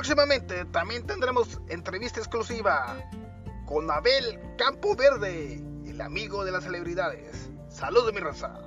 Próximamente también tendremos entrevista exclusiva con Abel Campo Verde, el amigo de las celebridades. Saludos mi raza.